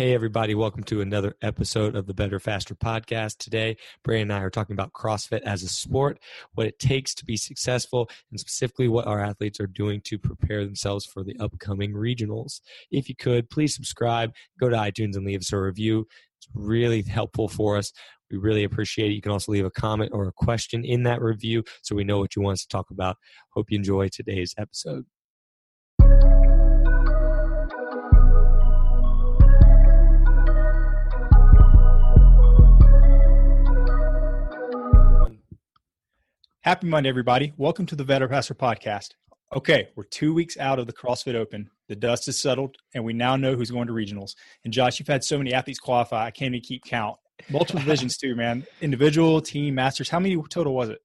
Hey, everybody, welcome to another episode of the Better Faster podcast. Today, Brandon and I are talking about CrossFit as a sport, what it takes to be successful, and specifically what our athletes are doing to prepare themselves for the upcoming regionals. If you could, please subscribe, go to iTunes and leave us a review. It's really helpful for us. We really appreciate it. You can also leave a comment or a question in that review so we know what you want us to talk about. Hope you enjoy today's episode. Happy Monday, everybody. Welcome to the Better Faster podcast. Okay, we're two weeks out of the CrossFit Open. The dust is settled, and we now know who's going to regionals. And Josh, you've had so many athletes qualify, I can't even keep count. Multiple divisions too, man. Individual, team, masters. How many total was it?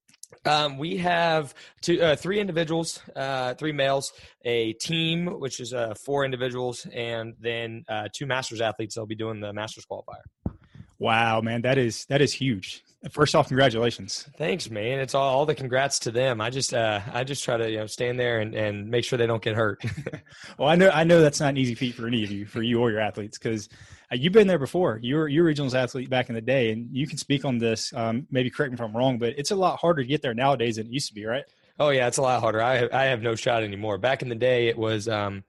Um, we have two, uh, three individuals, uh, three males, a team, which is uh, four individuals, and then uh, two masters athletes. They'll be doing the masters qualifier. Wow, man, that is that is huge. First off, congratulations. Thanks, man. It's all, all the congrats to them. I just uh, I just try to you know stand there and, and make sure they don't get hurt. well, I know I know that's not an easy feat for any of you, for you or your athletes, because uh, you've been there before. You're you're regionals athlete back in the day, and you can speak on this. Um, maybe correct me if I'm wrong, but it's a lot harder to get there nowadays than it used to be, right? Oh yeah, it's a lot harder. I I have no shot anymore. Back in the day, it was um,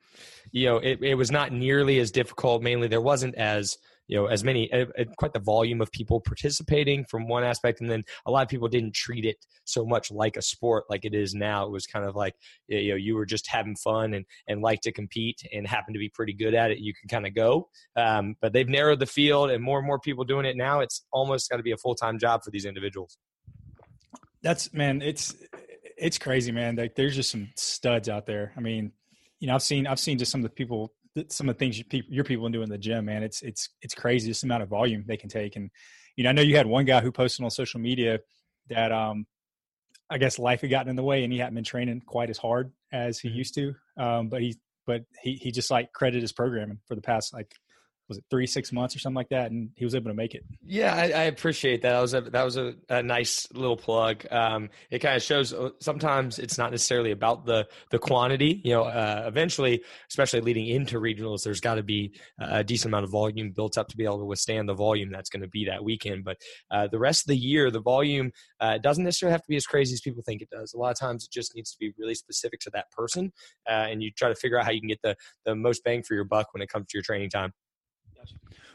you know, it, it was not nearly as difficult. Mainly, there wasn't as you know as many uh, quite the volume of people participating from one aspect and then a lot of people didn't treat it so much like a sport like it is now. It was kind of like you know you were just having fun and and like to compete and happen to be pretty good at it. You can kind of go um, but they've narrowed the field and more and more people doing it now. It's almost got to be a full-time job for these individuals. That's man it's it's crazy man. Like there's just some studs out there. I mean you know i've seen i've seen just some of the people some of the things you, your people do in the gym, man, it's it's it's crazy just the amount of volume they can take. And you know, I know you had one guy who posted on social media that um, I guess life had gotten in the way, and he hadn't been training quite as hard as he mm-hmm. used to. Um, but he but he he just like credited his programming for the past like was it three six months or something like that and he was able to make it. Yeah i, I appreciate that. That was a that was a, a nice little plug. Um, it kind of shows uh, sometimes it's not necessarily about the the quantity you know uh, eventually especially leading into regionals there's got to be a decent amount of volume built up to be able to withstand the volume that's going to be that weekend. But uh, the rest of the year the volume uh, doesn't necessarily have to be as crazy as people think it does. A lot of times it just needs to be really specific to that person uh, and you try to figure out how you can get the the most bang for your buck when it comes to your training time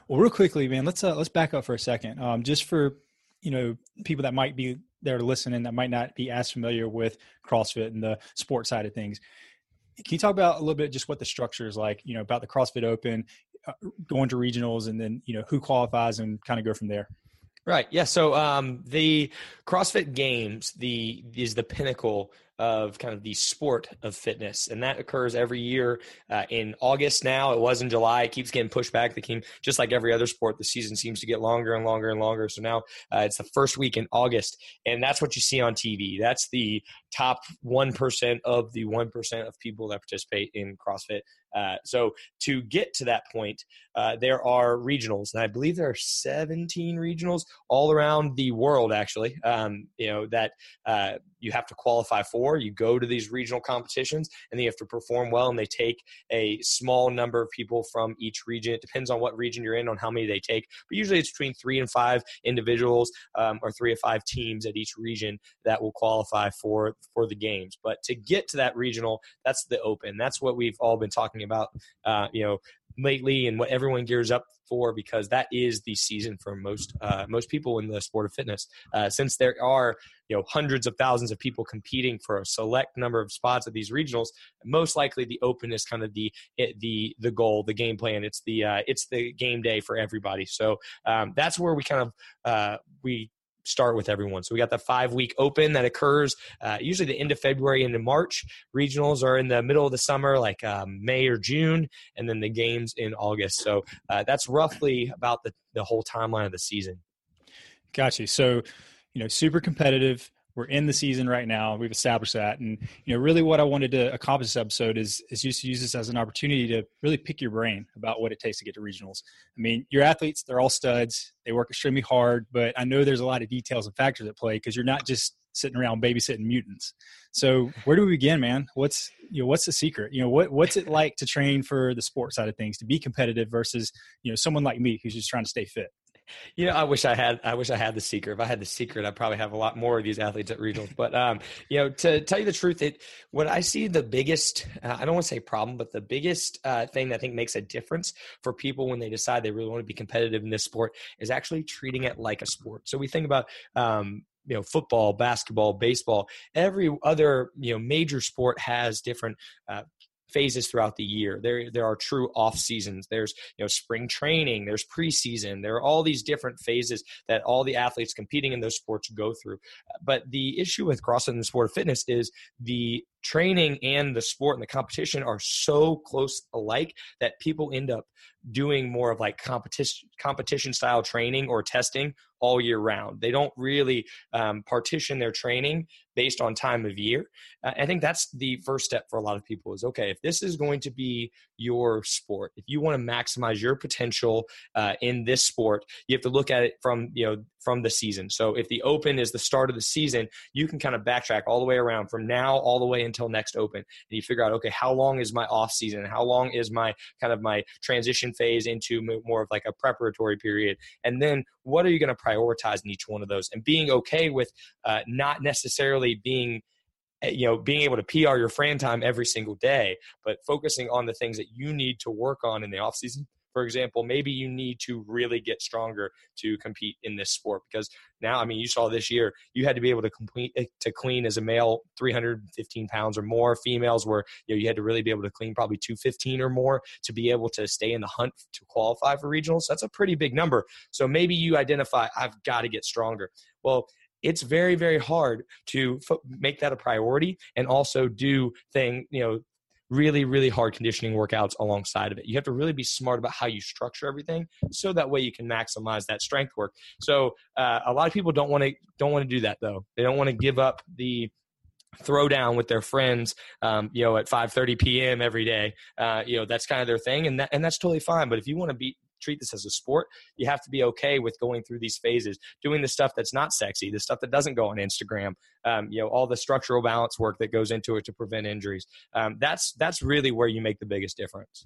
well, real quickly, man, let's uh, let's back up for a second, um, just for you know people that might be there listening that might not be as familiar with CrossFit and the sport side of things. Can you talk about a little bit just what the structure is like? You know, about the CrossFit Open, uh, going to regionals, and then you know who qualifies and kind of go from there. Right. Yeah. So um, the CrossFit Games the is the pinnacle of kind of the sport of fitness, and that occurs every year uh, in August. Now it was in July. It keeps getting pushed back. The team, just like every other sport, the season seems to get longer and longer and longer. So now uh, it's the first week in August, and that's what you see on TV. That's the top one percent of the one percent of people that participate in CrossFit. Uh, so to get to that point, uh, there are regionals, and I believe there are 17 regionals all around the world. Actually, um, you know that uh, you have to qualify for. You go to these regional competitions and then you have to perform well, and they take a small number of people from each region. It depends on what region you're in, on how many they take, but usually it's between three and five individuals um, or three or five teams at each region that will qualify for for the games. But to get to that regional, that's the open. That's what we've all been talking about. Uh, you know, lately and what everyone gears up for because that is the season for most uh, most people in the sport of fitness. Uh, since there are you know hundreds of thousands of people competing for a select number of spots at these regionals, most likely the open is kind of the the the goal, the game plan. It's the uh, it's the game day for everybody. So um, that's where we kind of uh, we start with everyone. So we got the five week open that occurs uh, usually the end of February into March. Regionals are in the middle of the summer, like um, May or June, and then the games in August. So uh, that's roughly about the, the whole timeline of the season. Gotcha. So, you know, super competitive we're in the season right now. We've established that, and you know, really, what I wanted to accomplish this episode is is just to use this as an opportunity to really pick your brain about what it takes to get to regionals. I mean, your athletes, they're all studs. They work extremely hard, but I know there's a lot of details and factors at play because you're not just sitting around babysitting mutants. So, where do we begin, man? What's you know, what's the secret? You know, what what's it like to train for the sport side of things, to be competitive versus you know someone like me who's just trying to stay fit? You know, I wish I had. I wish I had the secret. If I had the secret, I'd probably have a lot more of these athletes at regionals. But um, you know, to tell you the truth, it what I see the biggest. Uh, I don't want to say problem, but the biggest uh, thing that I think makes a difference for people when they decide they really want to be competitive in this sport is actually treating it like a sport. So we think about um, you know football basketball baseball every other you know major sport has different uh, phases throughout the year. There there are true off seasons. There's you know spring training. There's preseason. There are all these different phases that all the athletes competing in those sports go through. But the issue with CrossFit and the sport of fitness is the training and the sport and the competition are so close alike that people end up doing more of like competition competition style training or testing all year round. They don't really um, partition their training based on time of year. Uh, I think that's the first step for a lot of people is okay, if this is going to be your sport, if you want to maximize your potential uh, in this sport, you have to look at it from, you know, from the season. So if the open is the start of the season, you can kind of backtrack all the way around from now all the way until next open. And you figure out, okay, how long is my off season? How long is my kind of my transition phase into more of like a preparatory period? And then what are you going to prioritize in each one of those? And being okay with uh, not necessarily being eh, you know being able to pr your Fran time every single day but focusing on the things that you need to work on in the off season for example, maybe you need to really get stronger to compete in this sport because now, I mean, you saw this year, you had to be able to complete eh, to clean as a male 315 pounds or more. Females were, you know, you had to really be able to clean probably 215 or more to be able to stay in the hunt to qualify for regionals. That's a pretty big number. So maybe you identify, I've got to get stronger. Well, it's very very hard to make that a priority and also do thing you know really, really hard conditioning workouts alongside of it. You have to really be smart about how you structure everything, so that way you can maximize that strength work. So uh, a lot of people don't want to don't want to do that though. They don't want to give up the throw down with their friends um, you know at 5.30 p.m every day uh, you know that's kind of their thing and that, and that's totally fine but if you want to be treat this as a sport, you have to be okay with going through these phases, doing the stuff that's not sexy, the stuff that doesn't go on Instagram, um, you know, all the structural balance work that goes into it to prevent injuries. Um, that's that's really where you make the biggest difference.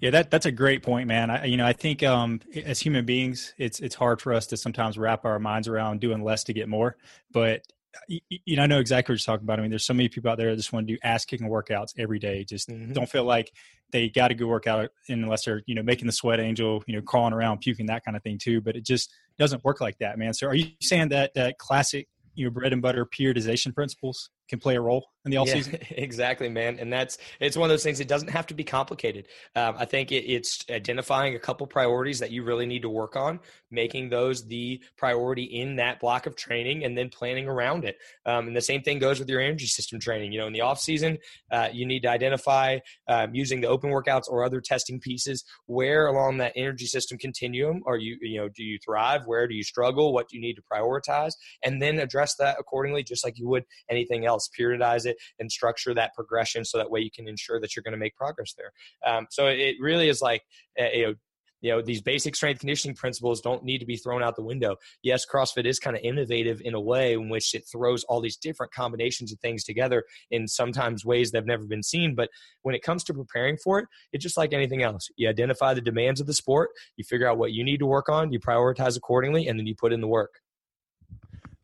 Yeah, that that's a great point, man. I, you know, I think um, as human beings, it's it's hard for us to sometimes wrap our minds around doing less to get more. But you know, I know exactly what you're talking about. I mean, there's so many people out there that just want to do ass kicking workouts every day. Just mm-hmm. don't feel like they got to go work out unless they're, you know, making the sweat angel, you know, crawling around, puking, that kind of thing too. But it just doesn't work like that, man. So are you saying that that classic, you know, bread and butter periodization principles can play a role in the offseason. Yeah, exactly, man. And that's it's one of those things. It doesn't have to be complicated. Um, I think it, it's identifying a couple priorities that you really need to work on, making those the priority in that block of training, and then planning around it. Um, and the same thing goes with your energy system training. You know, in the off season, uh, you need to identify um, using the open workouts or other testing pieces where along that energy system continuum are you. You know, do you thrive? Where do you struggle? What do you need to prioritize? And then address that accordingly, just like you would anything else. Periodize it and structure that progression so that way you can ensure that you're going to make progress there. Um, so it really is like, uh, you know, you know these basic strength conditioning principles don't need to be thrown out the window. Yes crossfit is kind of innovative in a way in which it throws all these different combinations of things together in sometimes ways that have never been seen but when it comes to preparing for it it's just like anything else. You identify the demands of the sport you figure out what you need to work on you prioritize accordingly and then you put in the work.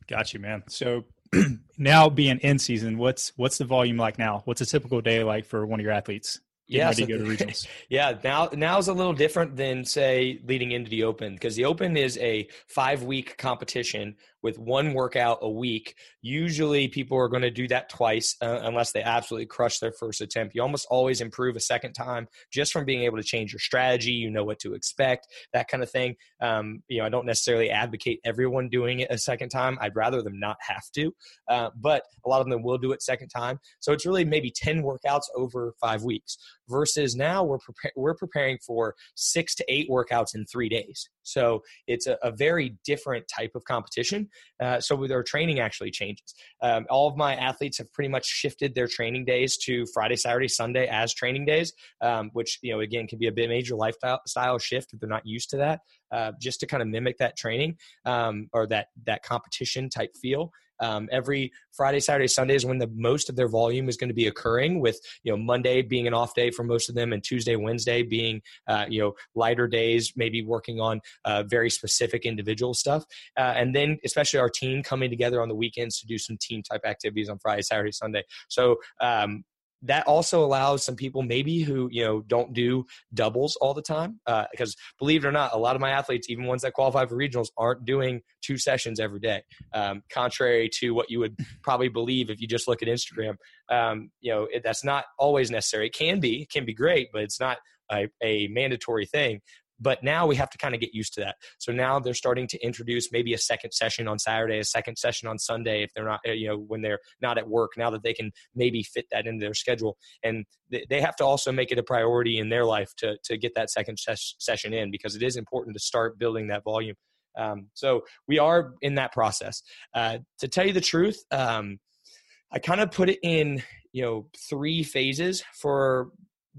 Got you man. So now being in season what's what's the volume like now what's a typical day like for one of your athletes yeah, so, yeah. Now, now is a little different than say leading into the Open because the Open is a five week competition with one workout a week. Usually, people are going to do that twice uh, unless they absolutely crush their first attempt. You almost always improve a second time just from being able to change your strategy. You know what to expect, that kind of thing. Um, you know, I don't necessarily advocate everyone doing it a second time. I'd rather them not have to, uh, but a lot of them will do it second time. So it's really maybe ten workouts over five weeks. Versus now we're we're preparing for six to eight workouts in three days. So it's a, a very different type of competition. Uh, so their training actually changes. Um, all of my athletes have pretty much shifted their training days to Friday, Saturday, Sunday as training days, um, which you know again can be a bit major lifestyle shift if they're not used to that. Uh, just to kind of mimic that training um, or that that competition type feel. Um, every Friday, Saturday, Sunday is when the most of their volume is going to be occurring. With you know Monday being an off day for most of them, and Tuesday, Wednesday being uh, you know lighter days, maybe working on uh, very specific individual stuff. Uh, and then especially our team coming together on the weekends to do some team type activities on Friday, Saturday, Sunday. So um, that also allows some people maybe who you know don't do doubles all the time uh, because believe it or not a lot of my athletes even ones that qualify for regionals aren't doing two sessions every day um, contrary to what you would probably believe if you just look at instagram. Um, you know it, that's not always necessary. It can be it can be great but it's not a, a mandatory thing but now we have to kind of get used to that. So now they're starting to introduce maybe a second session on Saturday, a second session on Sunday if they're not, uh, you know, when they're not at work. Now that they can maybe fit that into their schedule, and they have to also make it a priority in their life to to get that second ses- session in because it is important to start building that volume. Um, so we are in that process. Uh, to tell you the truth, um, I kind of put it in you know three phases for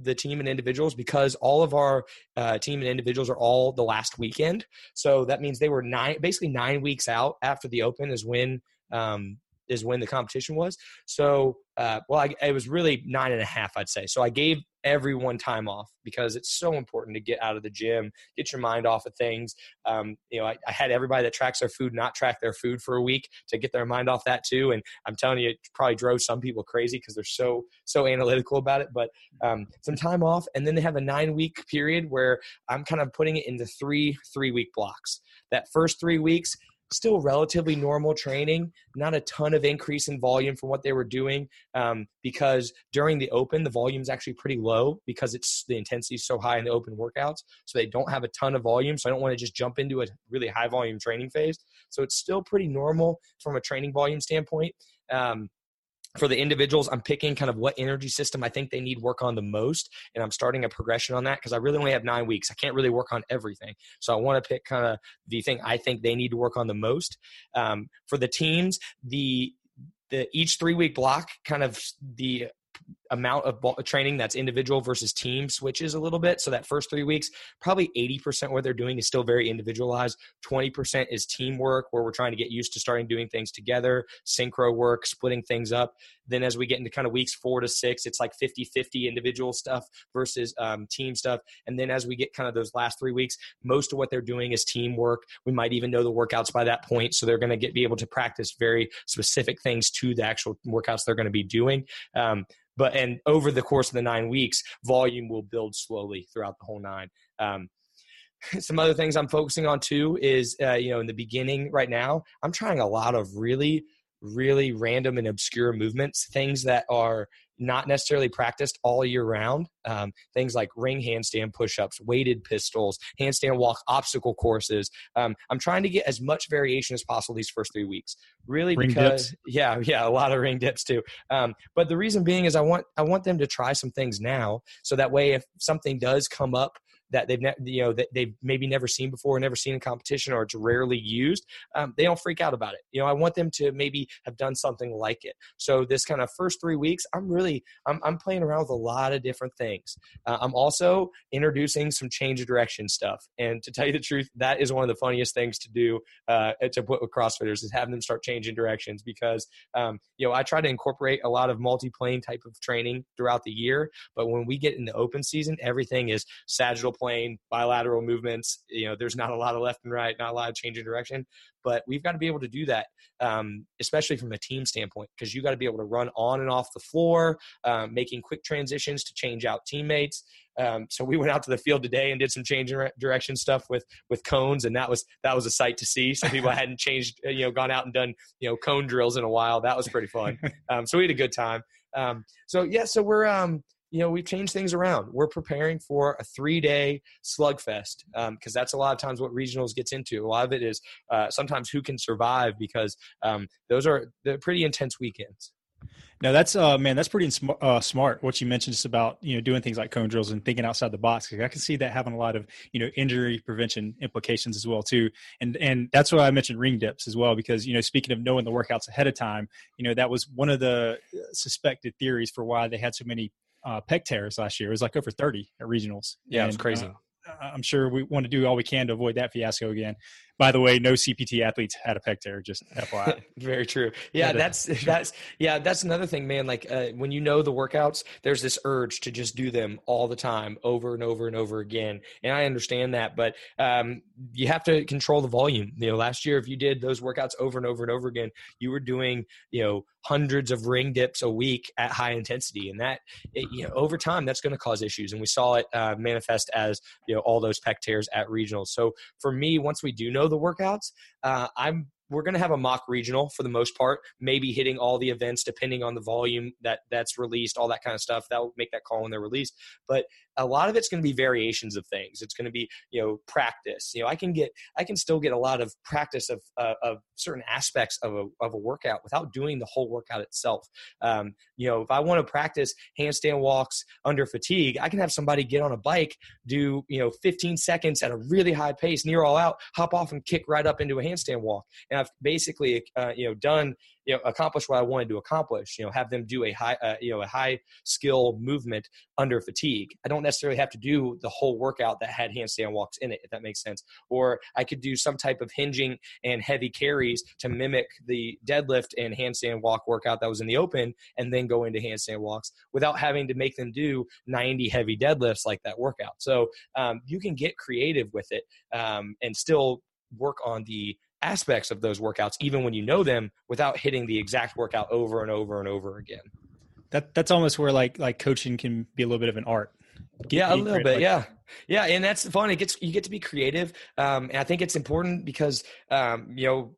the team and individuals because all of our uh, team and individuals are all the last weekend. So that means they were nine, basically nine weeks out after the Open is when um, is when the competition was. So, uh, well, I, it was really nine and a half, I'd say. So I gave everyone time off because it's so important to get out of the gym, get your mind off of things. Um, you know, I, I, had everybody that tracks their food not track their food for a week to get their mind off that too. And I'm telling you, it probably drove some people crazy because they're so so analytical about it. But um, some time off, and then they have a nine week period where I'm kind of putting it into three three week blocks. That first three weeks still relatively normal training, not a ton of increase in volume from what they were doing um, because during the open, the volume is actually pretty low because it's the intensity is so high in the open workouts. So they don't have a ton of volume. So I don't want to just jump into a really high volume training phase. So it's still pretty normal from a training volume standpoint. Um, for the individuals, I'm picking kind of what energy system I think they need work on the most, and I'm starting a progression on that because I really only have nine weeks. I can't really work on everything, so I want to pick kind of the thing I think they need to work on the most. Um, for the teams, the the each three week block kind of the amount of ball, training that's individual versus team switches a little bit. So that first three weeks, probably 80% what they're doing is still very individualized. 20% is teamwork where we're trying to get used to starting doing things together, synchro work, splitting things up. Then as we get into kind of weeks four to six, it's like 50 50 individual stuff versus um, team stuff. And then as we get kind of those last three weeks, most of what they're doing is teamwork. We might even know the workouts by that point. So they're going to get be able to practice very specific things to the actual workouts they're going to be doing. Um, but and over the course of the nine weeks, volume will build slowly throughout the whole nine. Um, some other things I'm focusing on too is uh, you know in the beginning right now I'm trying a lot of really really random and obscure movements, things that are not necessarily practiced all year round. Um, things like ring handstand push-ups, weighted pistols, handstand walk, obstacle courses. Um, I'm trying to get as much variation as possible these first three weeks. Really, ring because dips. yeah, yeah, a lot of ring dips too. Um, but the reason being is I want I want them to try some things now, so that way if something does come up that they've ne- you know that they've maybe never seen before, never seen in competition, or it's rarely used, um, they don't freak out about it. You know, I want them to maybe have done something like it. So this kind of first three weeks, I'm really I'm, I'm playing around with a lot of different things. Uh, I'm also introducing some change of direction stuff, and to tell you the truth, that is one of the funniest things to do uh, to put with CrossFitters is having them start changing directions because um, you know I try to incorporate a lot of multi-plane type of training throughout the year, but when we get in the open season, everything is sagittal plane, bilateral movements. You know, there's not a lot of left and right, not a lot of change in direction, but we've got to be able to do that, um, especially from a team standpoint, because you got to be able to run on and off the floor, um, making quick transitions to change out teammates. Um, so we went out to the field today and did some change in direction stuff with with cones, and that was that was a sight to see. Some people hadn't changed, uh, you know, gone out and done you know cone drills in a while. That was pretty fun. Um, so we had a good time. Um, so yeah, so we're um, you know we've changed things around we're preparing for a three day slugfest because um, that's a lot of times what regionals gets into a lot of it is uh, sometimes who can survive because um, those are pretty intense weekends no, that's uh, man, that's pretty sm- uh, smart. What you mentioned just about you know doing things like cone drills and thinking outside the box. I can see that having a lot of you know injury prevention implications as well too. And and that's why I mentioned ring dips as well because you know speaking of knowing the workouts ahead of time, you know that was one of the uh, suspected theories for why they had so many uh, pec tears last year. It was like over 30 at regionals. Yeah, and, it was crazy. Uh, I'm sure we want to do all we can to avoid that fiasco again. By the way, no CPT athletes had a pec tear. Just FYI. Very true. Yeah, that's that's yeah, that's another thing, man. Like uh, when you know the workouts, there's this urge to just do them all the time, over and over and over again. And I understand that, but um, you have to control the volume. You know, last year if you did those workouts over and over and over again, you were doing you know hundreds of ring dips a week at high intensity, and that it, you know over time that's going to cause issues. And we saw it uh, manifest as you know all those pec tears at regionals. So for me, once we do know the workouts. Uh, I'm we're going to have a mock regional for the most part, maybe hitting all the events depending on the volume that that's released, all that kind of stuff. That will make that call when they're released. But a lot of it's going to be variations of things. It's going to be you know practice. You know, I can get I can still get a lot of practice of uh, of certain aspects of a of a workout without doing the whole workout itself. Um, you know, if I want to practice handstand walks under fatigue, I can have somebody get on a bike, do you know 15 seconds at a really high pace, near all out, hop off and kick right up into a handstand walk, and I've basically uh, you know done you know accomplish what I wanted to accomplish. You know, have them do a high uh, you know a high skill movement under fatigue. I don't necessarily have to do the whole workout that had handstand walks in it, if that makes sense. Or I could do some type of hinging and heavy carries to mimic the deadlift and handstand walk workout that was in the open, and then go into handstand walks without having to make them do 90 heavy deadlifts like that workout. So um, you can get creative with it um, and still work on the aspects of those workouts even when you know them without hitting the exact workout over and over and over again. That that's almost where like like coaching can be a little bit of an art. Get, yeah a little bit like, yeah. Yeah and that's fun it gets you get to be creative um and i think it's important because um you know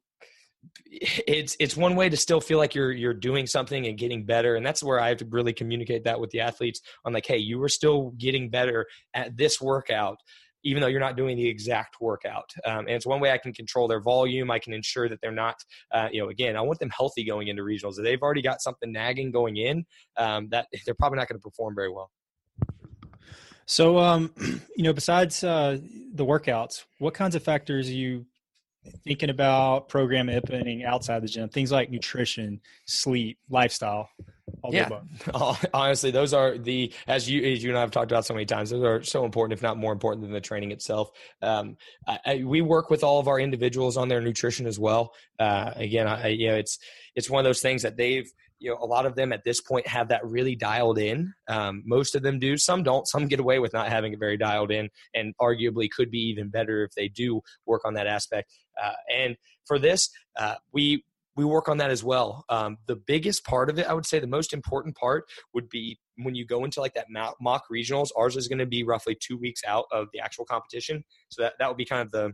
it's it's one way to still feel like you're you're doing something and getting better and that's where i have to really communicate that with the athletes on like hey you were still getting better at this workout even though you're not doing the exact workout. Um, and it's one way I can control their volume. I can ensure that they're not, uh, you know, again, I want them healthy going into regionals. If they've already got something nagging going in, um, that they're probably not going to perform very well. So, um, you know, besides uh, the workouts, what kinds of factors are you thinking about program implementing outside the gym? Things like nutrition, sleep, lifestyle yeah, honestly, those are the as you as you and I have talked about so many times. Those are so important, if not more important than the training itself. Um, I, I, we work with all of our individuals on their nutrition as well. Uh, again, I, you know, it's it's one of those things that they've you know a lot of them at this point have that really dialed in. Um, most of them do. Some don't. Some get away with not having it very dialed in, and arguably could be even better if they do work on that aspect. Uh, and for this, uh, we we work on that as well. Um, the biggest part of it, I would say, the most important part would be when you go into like that mock regionals. Ours is going to be roughly two weeks out of the actual competition, so that that would be kind of the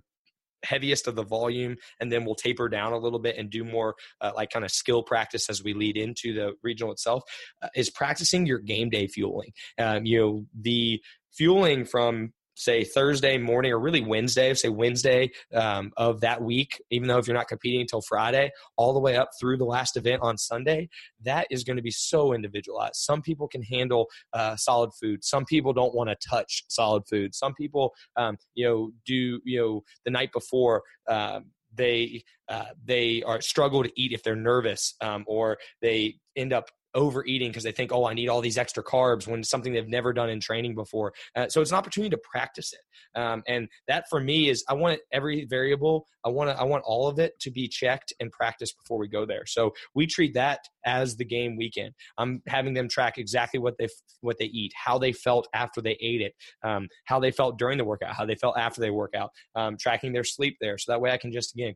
heaviest of the volume and then we'll taper down a little bit and do more uh, like kind of skill practice as we lead into the regional itself uh, is practicing your game day fueling um, you know the fueling from say Thursday morning or really Wednesday, say Wednesday um, of that week, even though if you're not competing until Friday, all the way up through the last event on Sunday, that is going to be so individualized. Some people can handle uh, solid food. Some people don't want to touch solid food. Some people, um, you know, do you know the night before. Um, they uh, they are struggle to eat if they're nervous um, or they end up overeating because they think, oh, I need all these extra carbs when something they've never done in training before. Uh, so it's an opportunity to practice it. Um, and that for me is I want every variable, I want I want all of it to be checked and practiced before we go there. So we treat that as the game weekend. I'm having them track exactly what they what they eat, how they felt after they ate it, um, how they felt during the workout, how they felt after they workout, um, tracking their sleep there. So that way I can just again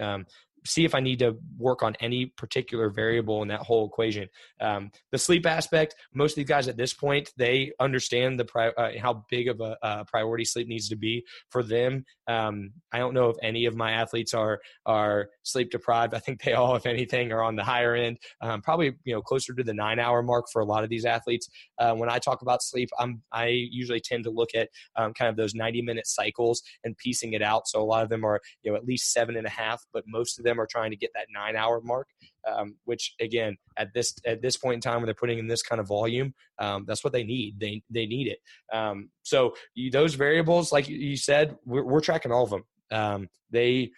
um, see if I need to work on any particular variable in that whole equation. Um, the sleep aspect, most of these guys at this point, they understand the pri- uh, how big of a uh, priority sleep needs to be for them. Um, I don't know if any of my athletes are are sleep deprived. I think they all, if anything, are on the higher end, um, probably you know closer to the nine hour mark for a lot of these athletes. Uh, when I talk about sleep, I'm I usually tend to look at um, kind of those 90 minute cycles and piecing it out. So a lot of them are you know at least seven and a half, but most of them are trying to get that nine hour mark. Um, which again at this at this point in time when they're putting in this kind of volume um, that's what they need they they need it um, so you, those variables like you said we're, we're tracking all of them um, they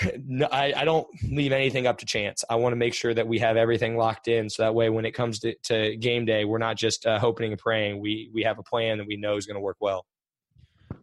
no, I, I, don't leave anything up to chance. I want to make sure that we have everything locked in, so that way when it comes to, to game day, we're not just uh, hoping and praying. We we have a plan that we know is going to work well.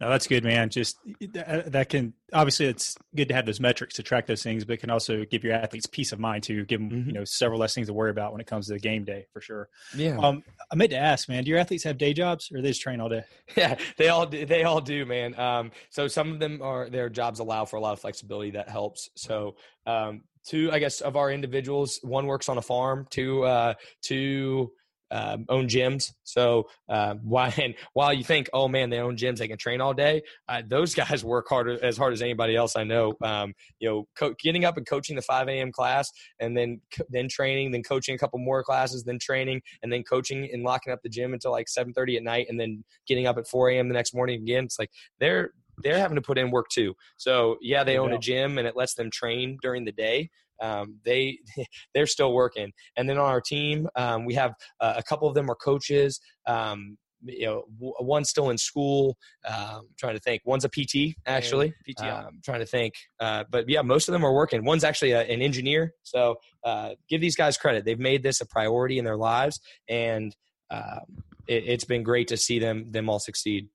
No, that's good, man. Just that can obviously it's good to have those metrics to track those things, but it can also give your athletes peace of mind to give them mm-hmm. you know several less things to worry about when it comes to the game day for sure. Yeah. Um, I meant to ask, man, do your athletes have day jobs or they just train all day? Yeah, they all do, they all do, man. Um, so some of them are their jobs allow for a lot of flexibility that helps. So um, two, I guess, of our individuals, one works on a farm, two, uh, two uh, own gyms. So uh, while and while you think, oh man, they own gyms, they can train all day. Uh, those guys work harder as hard as anybody else I know. Um, you know, co- getting up and coaching the 5 a.m. class, and then then training, then coaching a couple more classes, then training, and then coaching and locking up the gym until like 7:30 at night, and then getting up at 4 a.m. the next morning again. It's like they're they're having to put in work too. So yeah, they own a gym and it lets them train during the day um, they they're still working. And then on our team, um, we have uh, a couple of them are coaches. Um, you know, w- one's still in school. Um, trying to think. One's a PT actually. PT. Um, trying to think. Uh, but yeah, most of them are working. One's actually a, an engineer. So uh, give these guys credit. They've made this a priority in their lives, and um, it, it's been great to see them them all succeed.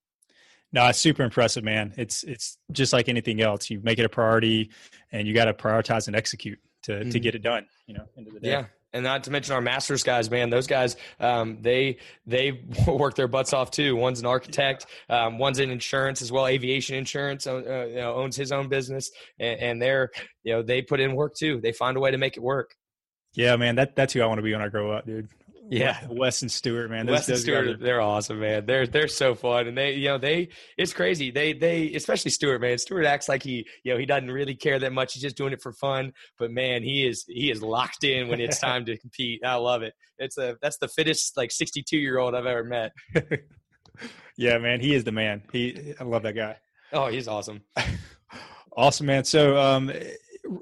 No, it's super impressive, man. It's it's just like anything else. You make it a priority, and you got to prioritize and execute to mm-hmm. to get it done. You know, into the day. Yeah, and not to mention our masters guys, man. Those guys, um, they they work their butts off too. One's an architect, um, one's in insurance as well, aviation insurance. Uh, uh, you know, owns his own business, and, and, they're you know they put in work too. They find a way to make it work. Yeah, man. That that's who I want to be when I grow up, dude. Yeah, Wes and Stewart, man. Wes and Stewart, are... they're awesome, man. They're they're so fun, and they, you know, they it's crazy. They they especially Stewart, man. Stewart acts like he, you know, he doesn't really care that much. He's just doing it for fun. But man, he is he is locked in when it's time to compete. I love it. It's a that's the fittest like 62 year old I've ever met. yeah, man, he is the man. He I love that guy. Oh, he's awesome. awesome, man. So, um,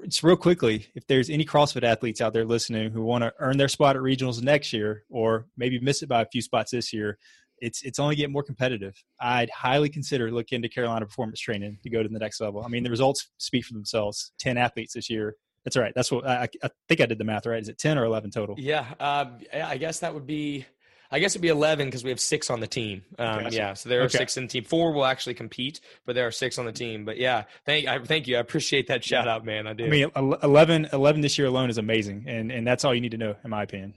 just real quickly, if there's any CrossFit athletes out there listening who want to earn their spot at regionals next year, or maybe miss it by a few spots this year, it's it's only getting more competitive. I'd highly consider looking into Carolina Performance Training to go to the next level. I mean, the results speak for themselves. Ten athletes this year. That's right. That's what I, I think I did the math right. Is it ten or eleven total? Yeah, um, I guess that would be I guess it'd be 11 because we have six on the team. Um, gotcha. Yeah, so there are okay. six in the team. Four will actually compete, but there are six on the team. But yeah, thank I, thank you. I appreciate that shout out, man. I do. I mean, 11, 11 this year alone is amazing, and and that's all you need to know, in my opinion.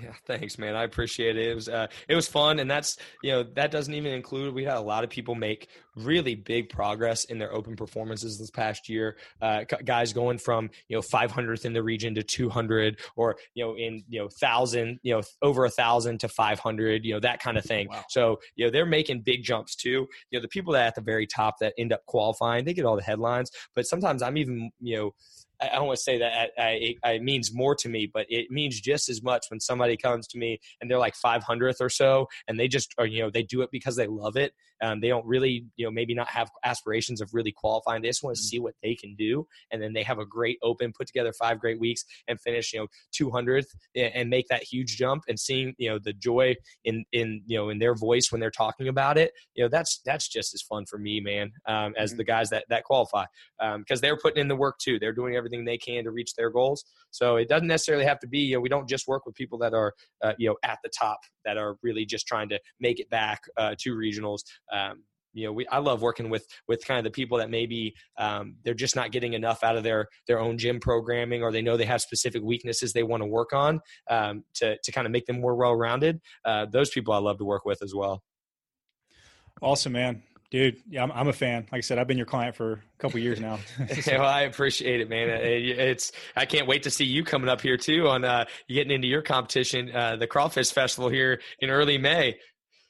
Yeah, thanks, man. I appreciate it. It was uh, it was fun, and that's you know that doesn't even include. We had a lot of people make really big progress in their open performances this past year. Uh, guys going from you know 500th in the region to 200, or you know in you know thousand, you know over a thousand to 500, you know that kind of thing. Wow. So you know they're making big jumps too. You know the people that at the very top that end up qualifying, they get all the headlines, but sometimes I'm even you know I don't want to say that I, I, it means more to me, but it means just as much when somebody comes to me and they're like 500th or so, and they just are, you know, they do it because they love it. Um, they don't really, you know, maybe not have aspirations of really qualifying. They just want to mm-hmm. see what they can do, and then they have a great open, put together five great weeks, and finish, you know, 200th and make that huge jump. And seeing, you know, the joy in in you know in their voice when they're talking about it, you know, that's that's just as fun for me, man, um, as mm-hmm. the guys that that qualify because um, they're putting in the work too. They're doing everything they can to reach their goals. So it doesn't necessarily have to be. You know, we don't just work with people that are uh, you know at the top that are really just trying to make it back uh, to regionals. Um, you know, we I love working with with kind of the people that maybe um, they're just not getting enough out of their their own gym programming, or they know they have specific weaknesses they want to work on um, to to kind of make them more well rounded. Uh, those people I love to work with as well. Awesome, man. Dude, yeah, I'm, I'm, a fan. Like I said, I've been your client for a couple years now. well, I appreciate it, man. It's I can't wait to see you coming up here too on uh, getting into your competition, uh, the Crawfish Festival here in early May.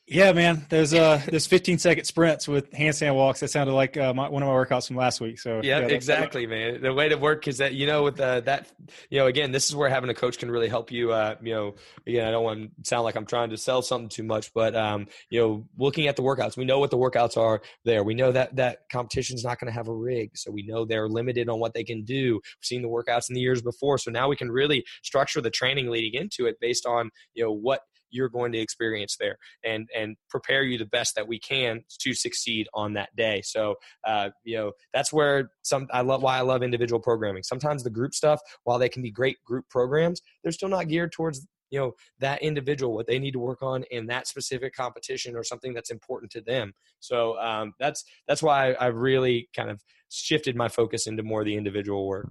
Yeah, man. There's uh there's 15 second sprints with handstand walks. That sounded like uh, my, one of my workouts from last week. So yeah, yeah exactly, man. The way to work is that you know with uh, that you know again this is where having a coach can really help you. Uh, you know, again I don't want to sound like I'm trying to sell something too much, but um, you know, looking at the workouts, we know what the workouts are there. We know that that competition's not going to have a rig, so we know they're limited on what they can do. We've seen the workouts in the years before, so now we can really structure the training leading into it based on you know what you're going to experience there and and prepare you the best that we can to succeed on that day. So uh, you know that's where some i love why i love individual programming. Sometimes the group stuff while they can be great group programs they're still not geared towards you know that individual what they need to work on in that specific competition or something that's important to them. So um, that's that's why i really kind of shifted my focus into more the individual work.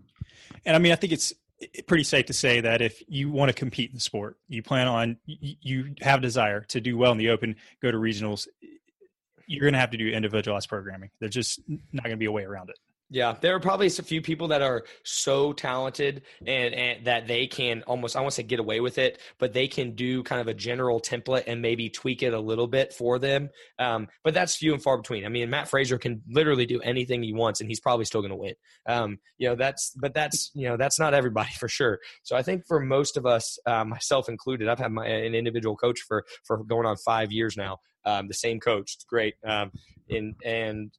And i mean i think it's pretty safe to say that if you want to compete in the sport, you plan on you have desire to do well in the open, go to regionals, you're going to have to do individualized programming. There's just not going to be a way around it. Yeah, there are probably a few people that are so talented and, and that they can almost I want to say get away with it, but they can do kind of a general template and maybe tweak it a little bit for them. Um, but that's few and far between. I mean, Mat Fraser can literally do anything he wants, and he's probably still going to win. Um, you know, that's but that's you know that's not everybody for sure. So I think for most of us, uh, myself included, I've had my, an individual coach for for going on five years now. Um, the same coach, it's great. Um, and and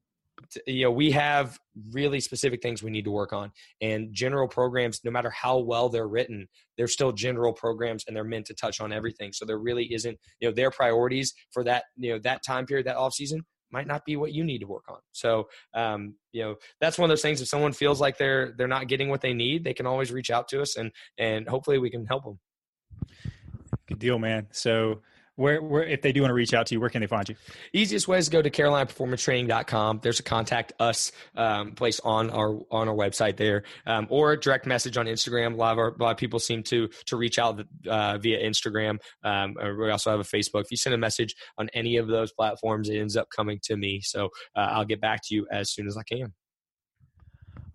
you know we have really specific things we need to work on and general programs no matter how well they're written they're still general programs and they're meant to touch on everything. So there really isn't you know their priorities for that you know that time period that off season might not be what you need to work on. So um, you know that's one of those things if someone feels like they're they're not getting what they need they can always reach out to us and and hopefully we can help them good deal man. So where, where if they do want to reach out to you, where can they find you? Easiest way is to go to carolinaperformancetraining.com. There's a contact us um, place on our on our website there, um, or direct message on Instagram. A lot of our, a lot of people seem to to reach out uh, via Instagram. Um, we also have a Facebook. If you send a message on any of those platforms, it ends up coming to me. So uh, I'll get back to you as soon as I can.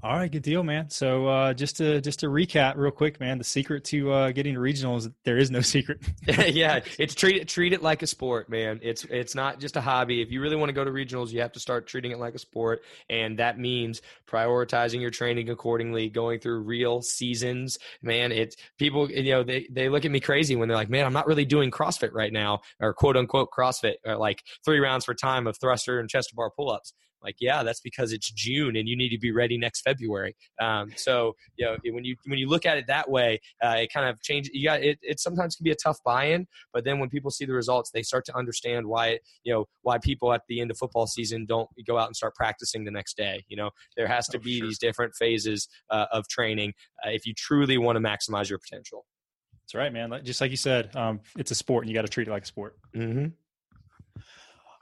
All right, good deal, man. So uh, just to just to recap real quick, man, the secret to uh, getting to regionals, there is no secret. yeah, it's treat it treat it like a sport, man. It's it's not just a hobby. If you really want to go to regionals, you have to start treating it like a sport, and that means prioritizing your training accordingly, going through real seasons. Man, it's people, you know, they they look at me crazy when they're like, "Man, I'm not really doing CrossFit right now," or quote unquote CrossFit, or like three rounds for time of thruster and chest bar pull ups like yeah that's because it's june and you need to be ready next february um, so you know when you when you look at it that way uh, it kind of changes you got it, it sometimes can be a tough buy-in but then when people see the results they start to understand why you know why people at the end of football season don't go out and start practicing the next day you know there has to oh, be sure. these different phases uh, of training uh, if you truly want to maximize your potential that's right man just like you said um, it's a sport and you got to treat it like a sport mm-hmm.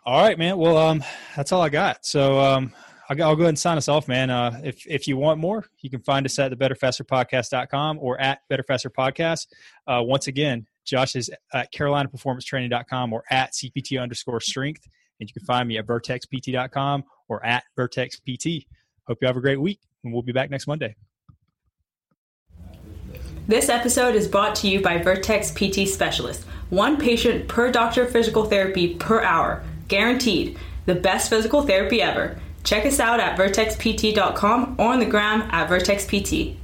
All right, man. Well, um, that's all I got. So um, I'll, go ahead and sign us off, man. Uh, if if you want more, you can find us at the betterfasterpodcast.com or at betterfaster podcast. Uh, once again, Josh is at carolinaperformancetraining.com or at cpt underscore strength. And you can find me at vertexpt.com or at vertexpt. Hope you have a great week, and we'll be back next Monday. This episode is brought to you by Vertex PT Specialist. One patient per doctor physical therapy per hour Guaranteed. The best physical therapy ever. Check us out at vertexpt.com or on the gram at vertexpt.